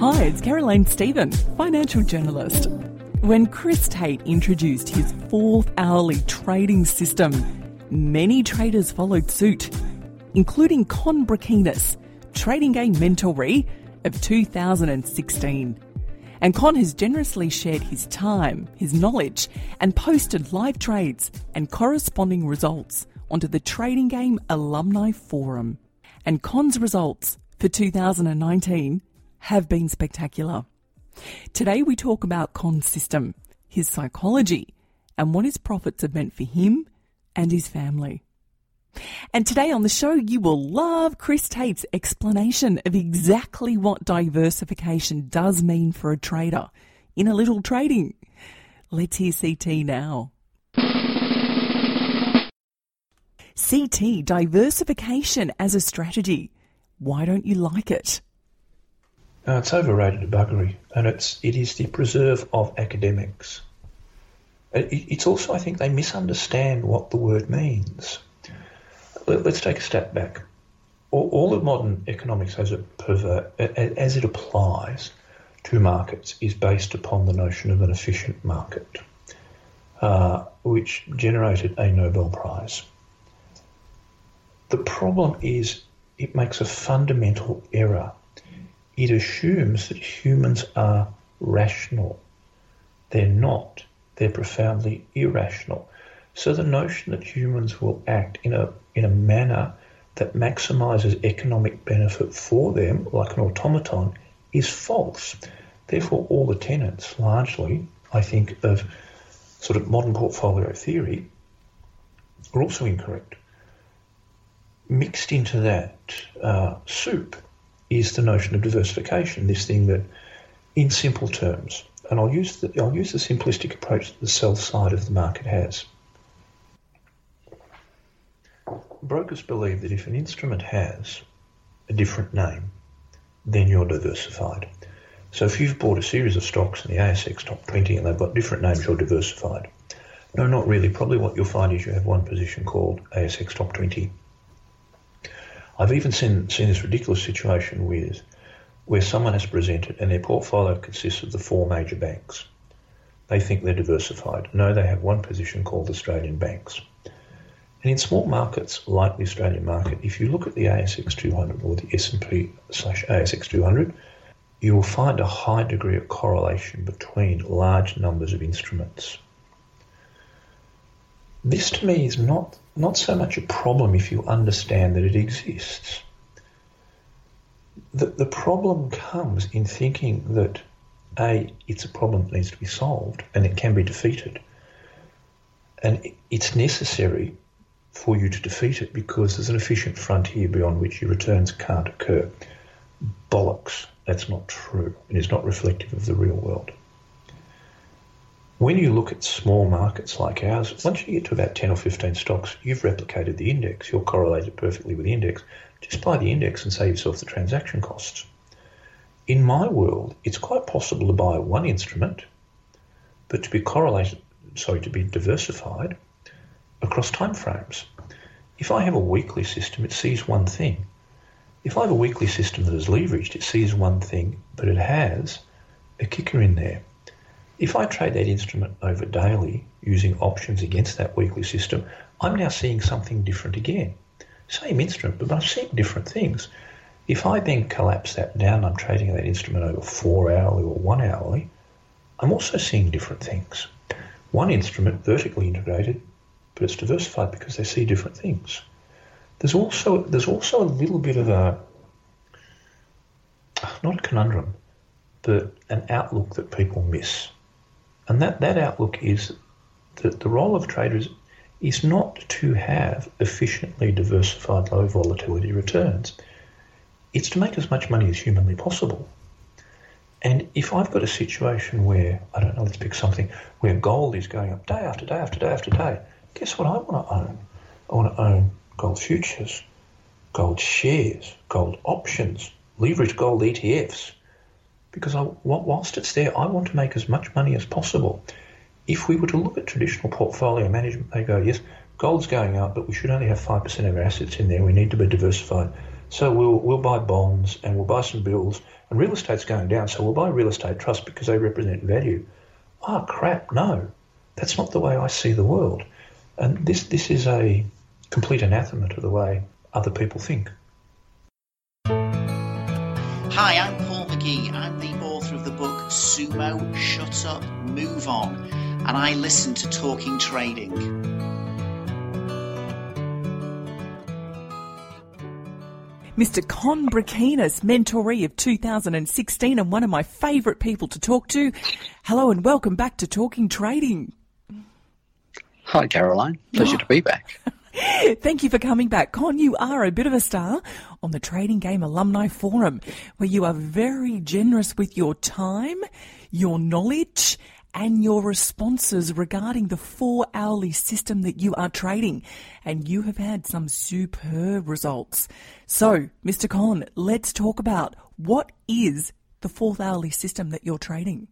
Hi, it's Caroline Stephen, financial journalist. When Chris Tate introduced his fourth hourly trading system, many traders followed suit, including Con Brakinas, trading game mentoree of 2016. And Con has generously shared his time, his knowledge, and posted live trades and corresponding results onto the Trading Game Alumni Forum. And Con's results for 2019 have been spectacular. Today we talk about Con's system, his psychology, and what his profits have meant for him and his family. And today on the show, you will love Chris Tate's explanation of exactly what diversification does mean for a trader in a little trading. Let's hear CT now. CT, diversification as a strategy. Why don't you like it? Uh, it's overrated buggery, and it's it is the preserve of academics. It, it's also, I think, they misunderstand what the word means. Let, us take a step back. All, all of modern economics, as it as it applies to markets, is based upon the notion of an efficient market, uh, which generated a Nobel Prize. The problem is it makes a fundamental error it assumes that humans are rational. They're not. They're profoundly irrational. So the notion that humans will act in a in a manner that maximizes economic benefit for them, like an automaton, is false. Therefore, all the tenets, largely, I think, of sort of modern portfolio theory, are also incorrect. Mixed into that uh, soup is the notion of diversification, this thing that, in simple terms, and I'll use the, I'll use the simplistic approach that the sell side of the market has. Brokers believe that if an instrument has a different name, then you're diversified. So if you've bought a series of stocks in the ASX top 20 and they've got different names, you're diversified. No, not really. Probably what you'll find is you have one position called ASX top 20 I've even seen, seen this ridiculous situation with where someone has presented and their portfolio consists of the four major banks. They think they're diversified. No, they have one position called Australian banks. And in small markets like the Australian market, if you look at the ASX 200 or the S&P slash ASX 200, you will find a high degree of correlation between large numbers of instruments. This to me is not, not so much a problem if you understand that it exists. The, the problem comes in thinking that A, it's a problem that needs to be solved and it can be defeated. And it's necessary for you to defeat it because there's an efficient frontier beyond which your returns can't occur. Bollocks. That's not true and it's not reflective of the real world when you look at small markets like ours, once you get to about 10 or 15 stocks, you've replicated the index. You're correlated perfectly with the index. Just buy the index and save yourself the transaction costs. In my world, it's quite possible to buy one instrument, but to be correlated, sorry, to be diversified across time frames. If I have a weekly system, it sees one thing. If I have a weekly system that is leveraged, it sees one thing, but it has a kicker in there. If I trade that instrument over daily using options against that weekly system, I'm now seeing something different again. Same instrument, but I'm seeing different things. If I then collapse that down, I'm trading that instrument over four hourly or one hourly, I'm also seeing different things. One instrument, vertically integrated, but it's diversified because they see different things. There's also there's also a little bit of a not a conundrum, but an outlook that people miss. And that, that outlook is that the role of traders is not to have efficiently diversified low volatility returns. It's to make as much money as humanly possible. And if I've got a situation where, I don't know, let's pick something, where gold is going up day after day after day after day, guess what I want to own? I want to own gold futures, gold shares, gold options, leverage gold ETFs. Because I, whilst it's there, I want to make as much money as possible. If we were to look at traditional portfolio management, they go, yes, gold's going up, but we should only have 5% of our assets in there. We need to be diversified. So we'll, we'll buy bonds and we'll buy some bills and real estate's going down, so we'll buy real estate trusts because they represent value. Ah, oh, crap, no. That's not the way I see the world. And this, this is a complete anathema to the way other people think. Hi, I'm Paul McGee. I'm the author of the book Sumo Shut Up, Move On, and I listen to Talking Trading. Mr. Con Brakinas, mentoree of 2016 and one of my favourite people to talk to. Hello and welcome back to Talking Trading. Hi, Caroline. Pleasure oh. to be back. Thank you for coming back. Con, you are a bit of a star on the Trading Game Alumni Forum, where you are very generous with your time, your knowledge, and your responses regarding the four hourly system that you are trading. And you have had some superb results. So, Mr. Con, let's talk about what is the fourth hourly system that you're trading?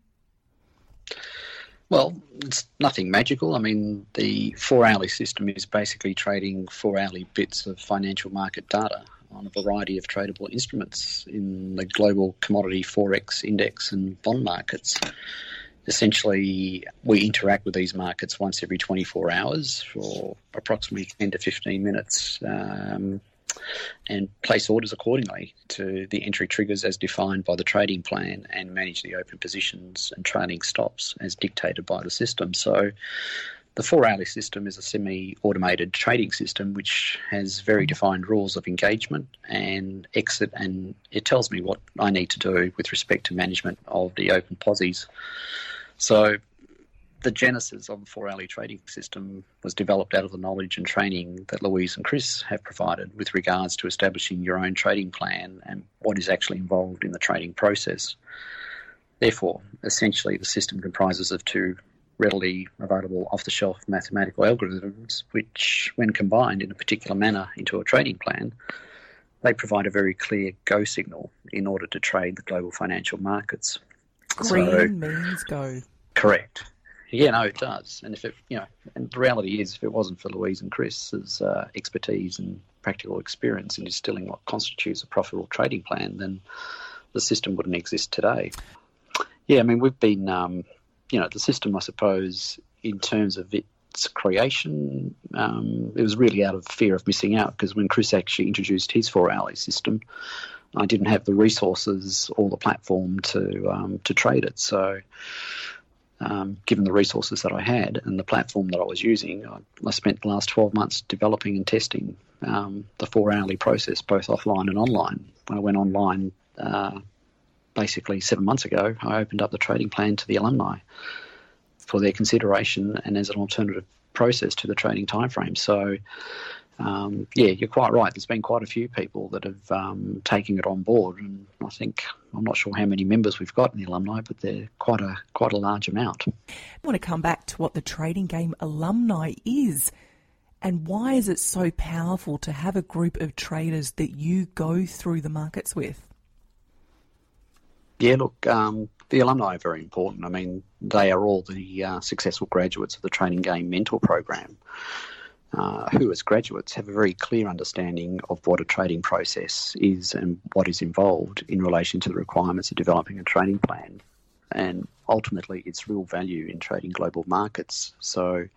Well, it's nothing magical. I mean, the four hourly system is basically trading four hourly bits of financial market data on a variety of tradable instruments in the global commodity forex index and bond markets essentially we interact with these markets once every 24 hours for approximately 10 to 15 minutes um, and place orders accordingly to the entry triggers as defined by the trading plan and manage the open positions and trading stops as dictated by the system. So the four hourly system is a semi automated trading system which has very defined rules of engagement and exit, and it tells me what I need to do with respect to management of the open posies. So the genesis of the four hourly trading system was developed out of the knowledge and training that Louise and Chris have provided with regards to establishing your own trading plan and what is actually involved in the trading process. Therefore, essentially, the system comprises of two readily available off the shelf mathematical algorithms, which, when combined in a particular manner into a trading plan, they provide a very clear go signal in order to trade the global financial markets. Green so, means go. Correct. Yeah, no, it does. And if it, you know, and the reality is, if it wasn't for Louise and Chris's uh, expertise and practical experience in distilling what constitutes a profitable trading plan, then the system wouldn't exist today. Yeah, I mean, we've been, um, you know, the system, I suppose, in terms of its creation, um, it was really out of fear of missing out because when Chris actually introduced his four hourly system, I didn't have the resources or the platform to um, to trade it. So, um, given the resources that I had and the platform that I was using, I, I spent the last 12 months developing and testing um, the four hourly process, both offline and online. When I went online, uh, basically seven months ago, I opened up the trading plan to the alumni for their consideration and as an alternative process to the trading timeframe. So um, yeah, you're quite right. There's been quite a few people that have um, taken it on board, and I think I'm not sure how many members we've got in the alumni, but they're quite a quite a large amount. I want to come back to what the Trading Game alumni is, and why is it so powerful to have a group of traders that you go through the markets with? Yeah, look, um, the alumni are very important. I mean, they are all the uh, successful graduates of the Trading Game Mentor Program uh, who, as graduates, have a very clear understanding of what a trading process is and what is involved in relation to the requirements of developing a trading plan, and ultimately its real value in trading global markets. So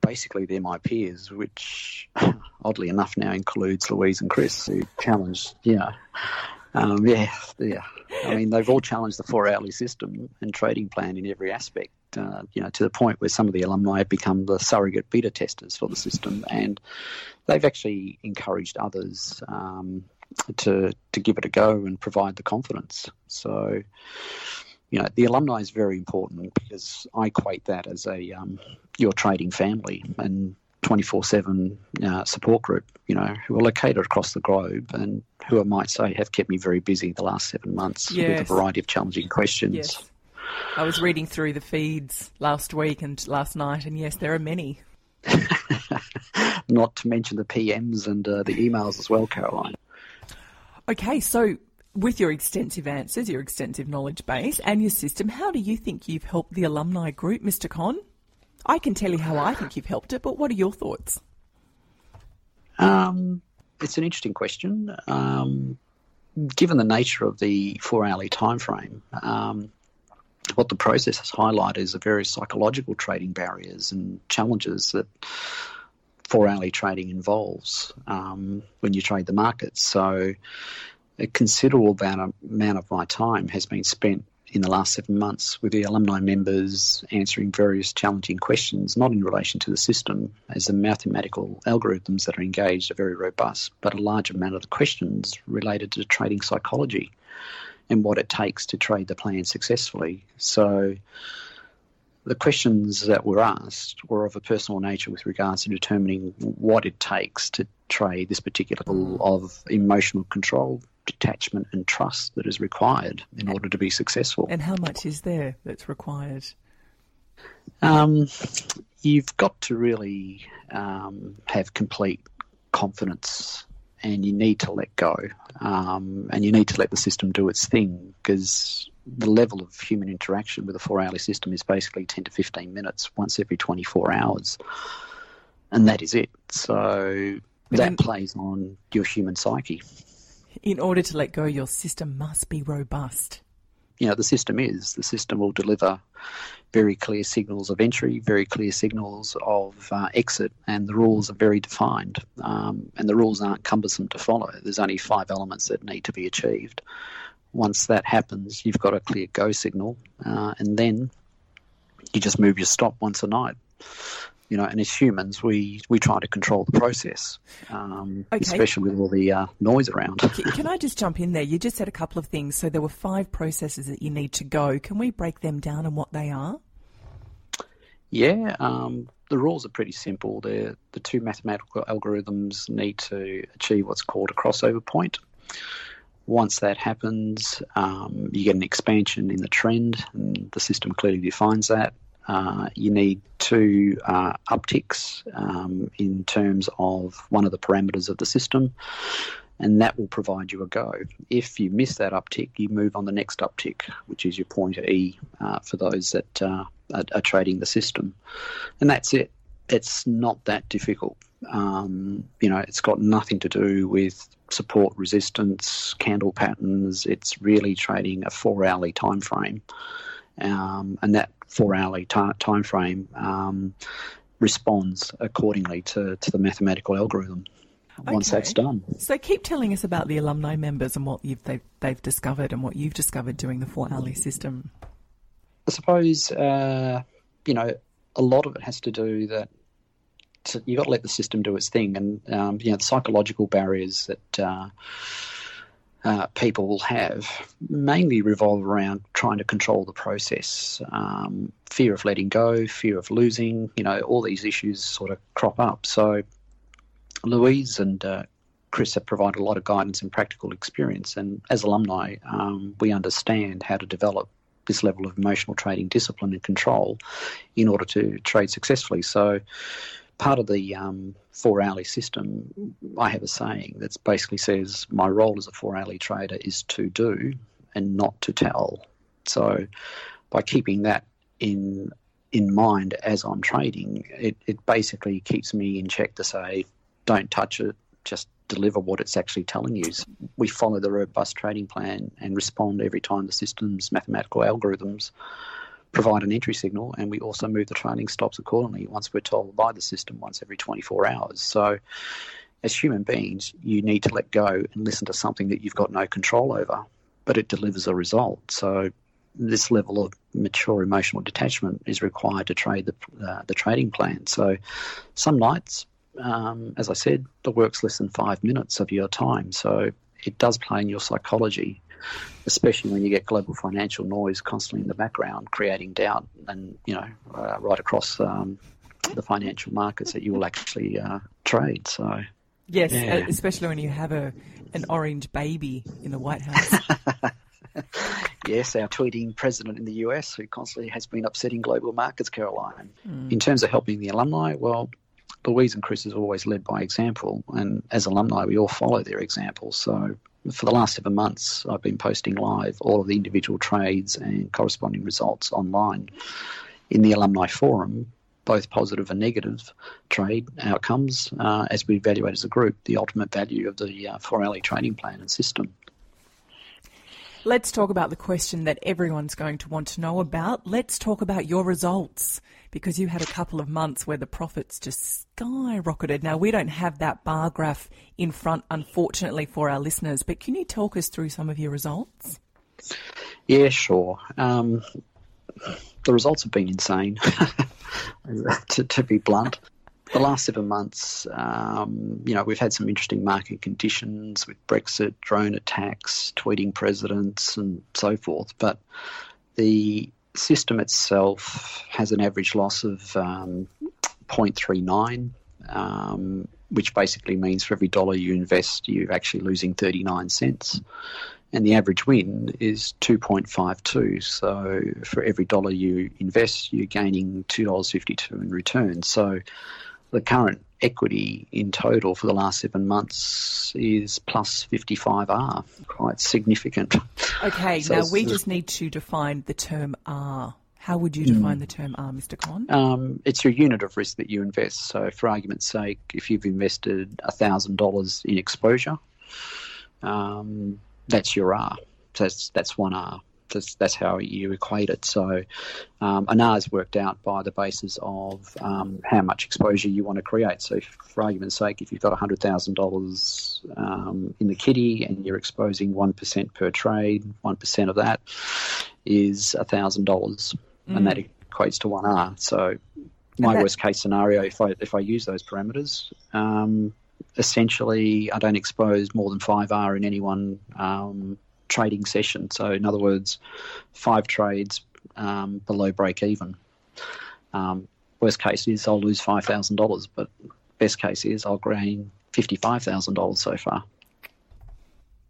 basically, they're my peers, which oddly enough now includes Louise and Chris, who challenged, yeah. Um, yeah, yeah. I mean, they've all challenged the four hourly system and trading plan in every aspect uh, you know, to the point where some of the alumni have become the surrogate beta testers for the system, and they've actually encouraged others um, to to give it a go and provide the confidence. So, you know, the alumni is very important because I equate that as a um, your trading family and 24 uh, 7 support group, you know, who are located across the globe and who I might say have kept me very busy the last seven months yes. with a variety of challenging questions. Yes. I was reading through the feeds last week and last night, and yes, there are many. Not to mention the PMs and uh, the emails as well, Caroline. Okay, so with your extensive answers, your extensive knowledge base, and your system, how do you think you've helped the alumni group, Mr. Con? I can tell you how I think you've helped it, but what are your thoughts? Um, it's an interesting question. Um, given the nature of the four-hourly time frame, um, what the process has highlighted is the various psychological trading barriers and challenges that four-hourly trading involves um, when you trade the markets. So, a considerable amount of my time has been spent in the last seven months with the alumni members answering various challenging questions, not in relation to the system, as the mathematical algorithms that are engaged are very robust, but a large amount of the questions related to trading psychology and what it takes to trade the plan successfully. So the questions that were asked were of a personal nature with regards to determining what it takes to trade this particular level of emotional control, detachment and trust that is required in order to be successful. And how much is there that's required? Um, you've got to really um, have complete confidence and you need to let go um, and you need to let the system do its thing because the level of human interaction with a four hourly system is basically 10 to 15 minutes once every 24 hours and that is it so that plays on your human psyche in order to let go, your system must be robust. You know, the system is. The system will deliver very clear signals of entry, very clear signals of uh, exit, and the rules are very defined. Um, and the rules aren't cumbersome to follow. There's only five elements that need to be achieved. Once that happens, you've got a clear go signal, uh, and then you just move your stop once a night you know, and as humans, we, we try to control the process, um, okay. especially with all the uh, noise around. Can I just jump in there? You just said a couple of things. So there were five processes that you need to go. Can we break them down and what they are? Yeah, um, the rules are pretty simple. They're, the two mathematical algorithms need to achieve what's called a crossover point. Once that happens, um, you get an expansion in the trend, and the system clearly defines that uh, you need two uh, upticks um, in terms of one of the parameters of the system, and that will provide you a go. If you miss that uptick, you move on the next uptick, which is your point E uh, for those that uh, are, are, trading the system, and that's it. It's not that difficult. Um, you know, it's got nothing to do with support resistance, candle patterns. It's really trading a four-hourly time frame um, and that four-hourly time frame um, responds accordingly to, to the mathematical algorithm once okay. that's done. So keep telling us about the alumni members and what they've, they've discovered and what you've discovered doing the four hourly system. I suppose, uh, you know, a lot of it has to do that you've got to let the system do its thing. And, um, you know, the psychological barriers that uh, uh, people will have mainly revolve around trying to control the process. Um, fear of letting go, fear of losing, you know, all these issues sort of crop up. So Louise and uh, Chris have provided a lot of guidance and practical experience. And as alumni, um, we understand how to develop this level of emotional trading discipline and control in order to trade successfully. So part of the um, four hourly system, I have a saying that basically says my role as a four hourly trader is to do and not to tell. So by keeping that in in mind as I'm trading, it, it basically keeps me in check to say, don't touch it, just deliver what it's actually telling you. We follow the robust trading plan and respond every time the system's mathematical algorithms provide an entry signal, and we also move the trailing stops accordingly once we're told by the system once every 24 hours. So, as human beings, you need to let go and listen to something that you've got no control over, but it delivers a result. So, this level of mature emotional detachment is required to trade the uh, the trading plan. So, some nights, um, as I said, the work's less than five minutes of your time. So it does play in your psychology, especially when you get global financial noise constantly in the background, creating doubt, and you know, uh, right across um, the financial markets that you will actually uh, trade. So. Yes, yeah. especially when you have a an orange baby in the White House. yes, our tweeting president in the US who constantly has been upsetting global markets, Caroline. Mm. In terms of helping the alumni, well, Louise and Chris has always led by example, and as alumni, we all follow their example. So for the last seven months, I've been posting live all of the individual trades and corresponding results online in the alumni forum, both positive and negative trade outcomes uh, as we evaluate as a group the ultimate value of the uh, 4 trading plan and system. Let's talk about the question that everyone's going to want to know about. Let's talk about your results because you had a couple of months where the profits just skyrocketed. Now, we don't have that bar graph in front, unfortunately, for our listeners, but can you talk us through some of your results? Yeah, sure. Um, the results have been insane, to, to be blunt the last seven months, um, you know, we've had some interesting market conditions with Brexit, drone attacks, tweeting presidents, and so forth. But the system itself has an average loss of um, 0.39, um, which basically means for every dollar you invest, you're actually losing 39 cents. And the average win is 2.52. So for every dollar you invest, you're gaining $2.52 in return. So the current equity in total for the last seven months is plus 55R, quite significant. Okay, so now we just need to define the term R. How would you define mm, the term R, Mr. Con? Um, it's your unit of risk that you invest. So, for argument's sake, if you've invested $1,000 in exposure, um, that's your R. So that's, that's one R that's, that's how you equate it. So um, an R is worked out by the basis of um, how much exposure you want to create. So, for argument's sake, if you've got $100,000 um, in the kitty and you're exposing 1% per trade, 1% of that is $1,000, mm. and that equates to 1R. So, my that... worst case scenario, if I, if I use those parameters, um, essentially I don't expose more than 5R in any one um, trading session. So, in other words, five trades um, below break even. Um, worst case is I'll lose five thousand dollars, but best case is I'll gain fifty five thousand dollars so far.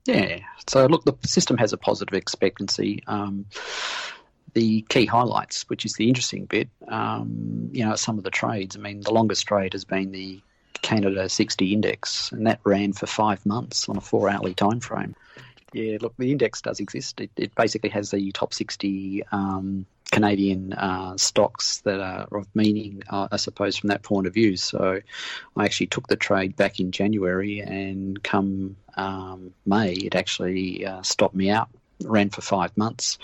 Yeah. So look, the system has a positive expectancy. Um, the key highlights, which is the interesting bit, um, you know, some of the trades. I mean, the longest trade has been the Canada 60 index, and that ran for five months on a four-hourly time frame. Yeah, look, the index does exist. It, it basically has the top 60 um, Canadian uh, stocks that are of meaning, uh, I suppose, from that point of view. So I actually took the trade back in January, and come um, May, it actually uh, stopped me out. Ran for five months.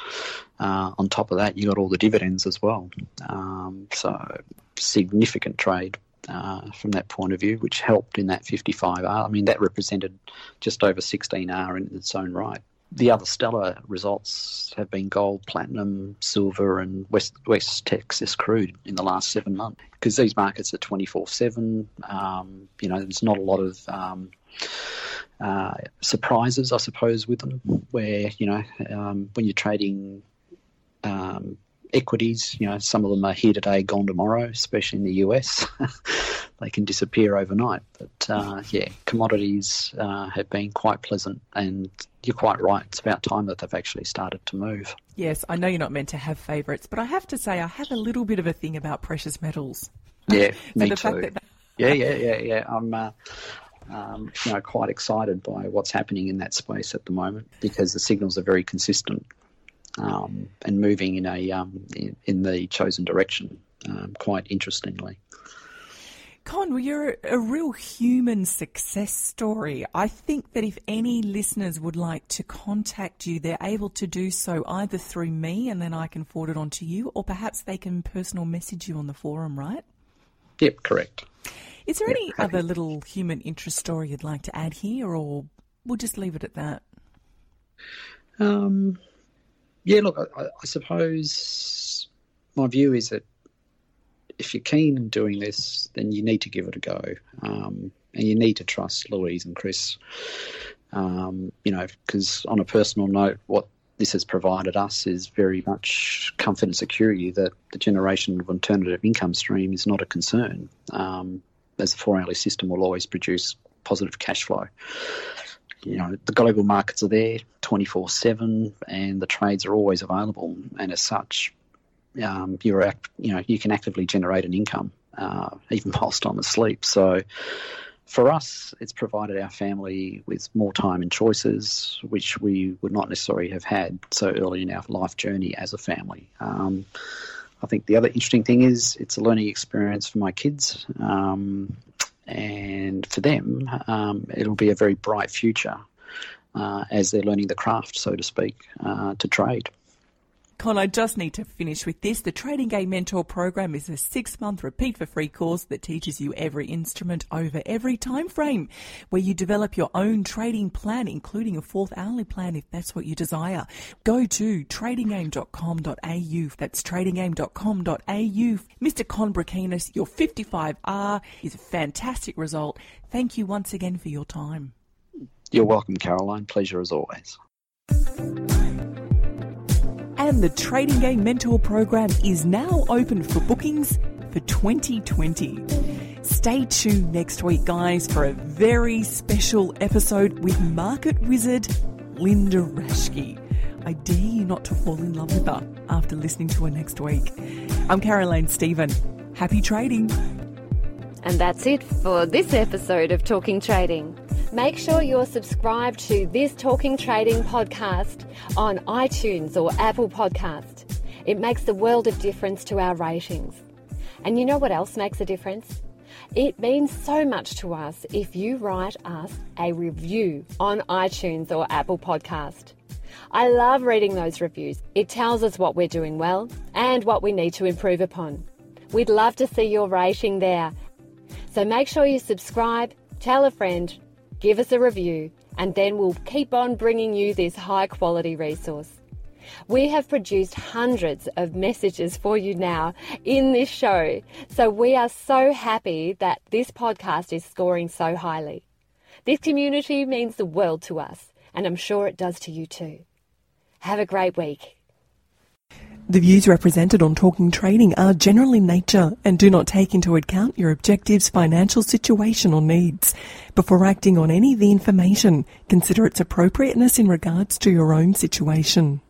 Uh, on top of that, you got all the dividends as well. Um, so significant trade uh, from that point of view, which helped in that 55R. I mean, that represented just over 16R in its own right. The other stellar results have been gold, platinum, silver, and West, West Texas crude in the last seven months. Because these markets are 24 um, 7. You know, there's not a lot of um, uh, surprises, I suppose, with them, where, you know, um, when you're trading um, equities, you know, some of them are here today, gone tomorrow, especially in the US. they can disappear overnight. But uh, yeah, commodities uh, have been quite pleasant, and you're quite right. It's about time that they've actually started to move. Yes, I know you're not meant to have favourites, but I have to say I have a little bit of a thing about precious metals. Yeah, me too. That... yeah, yeah, yeah, yeah. I'm. Uh, um, you know, quite excited by what's happening in that space at the moment because the signals are very consistent um, and moving in a um, in, in, the chosen direction. Um, quite interestingly. Con, well, you're a real human success story. I think that if any listeners would like to contact you, they're able to do so either through me and then I can forward it on to you, or perhaps they can personal message you on the forum, right? Yep, correct. Is there yep, any correct. other little human interest story you'd like to add here, or we'll just leave it at that? Um, yeah, look, I, I, suppose my view is that if you're keen on doing this, then you need to give it a go, um, and you need to trust Louise and Chris. Um, you know, because on a personal note, what this has provided us is very much comfort and security that the generation of alternative income stream is not a concern, um, as the four hourly system will always produce positive cash flow you know, the global markets are there 24 7 and the trades are always available. And as such, um, you're you know, you can actively generate an income uh, even whilst I'm asleep. So for us, it's provided our family with more time and choices, which we would not necessarily have had so early in our life journey as a family. Um, I think the other interesting thing is it's a learning experience for my kids. Um, and for them, um, it'll be a very bright future uh, as they're learning the craft, so to speak, uh, to trade. Con, I just need to finish with this. The Trading Game Mentor program is a six month repeat for free course that teaches you every instrument over every time frame, where you develop your own trading plan, including a fourth hourly plan if that's what you desire. Go to tradinggame.com.au. That's tradinggame.com.au. Mr. Con Brakinas, your 55R is a fantastic result. Thank you once again for your time. You're welcome, Caroline. Pleasure as always. And the Trading Game Mentor program is now open for bookings for 2020. Stay tuned next week, guys, for a very special episode with market wizard Linda Raschke. I dare you not to fall in love with her after listening to her next week. I'm Caroline Stephen. Happy trading. And that's it for this episode of Talking Trading. Make sure you're subscribed to this Talking Trading podcast on iTunes or Apple Podcast. It makes the world of difference to our ratings. And you know what else makes a difference? It means so much to us if you write us a review on iTunes or Apple Podcast. I love reading those reviews. It tells us what we're doing well and what we need to improve upon. We'd love to see your rating there. So make sure you subscribe, tell a friend, give us a review, and then we'll keep on bringing you this high quality resource. We have produced hundreds of messages for you now in this show, so we are so happy that this podcast is scoring so highly. This community means the world to us, and I'm sure it does to you too. Have a great week. The views represented on Talking Trading are general in nature and do not take into account your objectives, financial situation or needs. Before acting on any of the information, consider its appropriateness in regards to your own situation.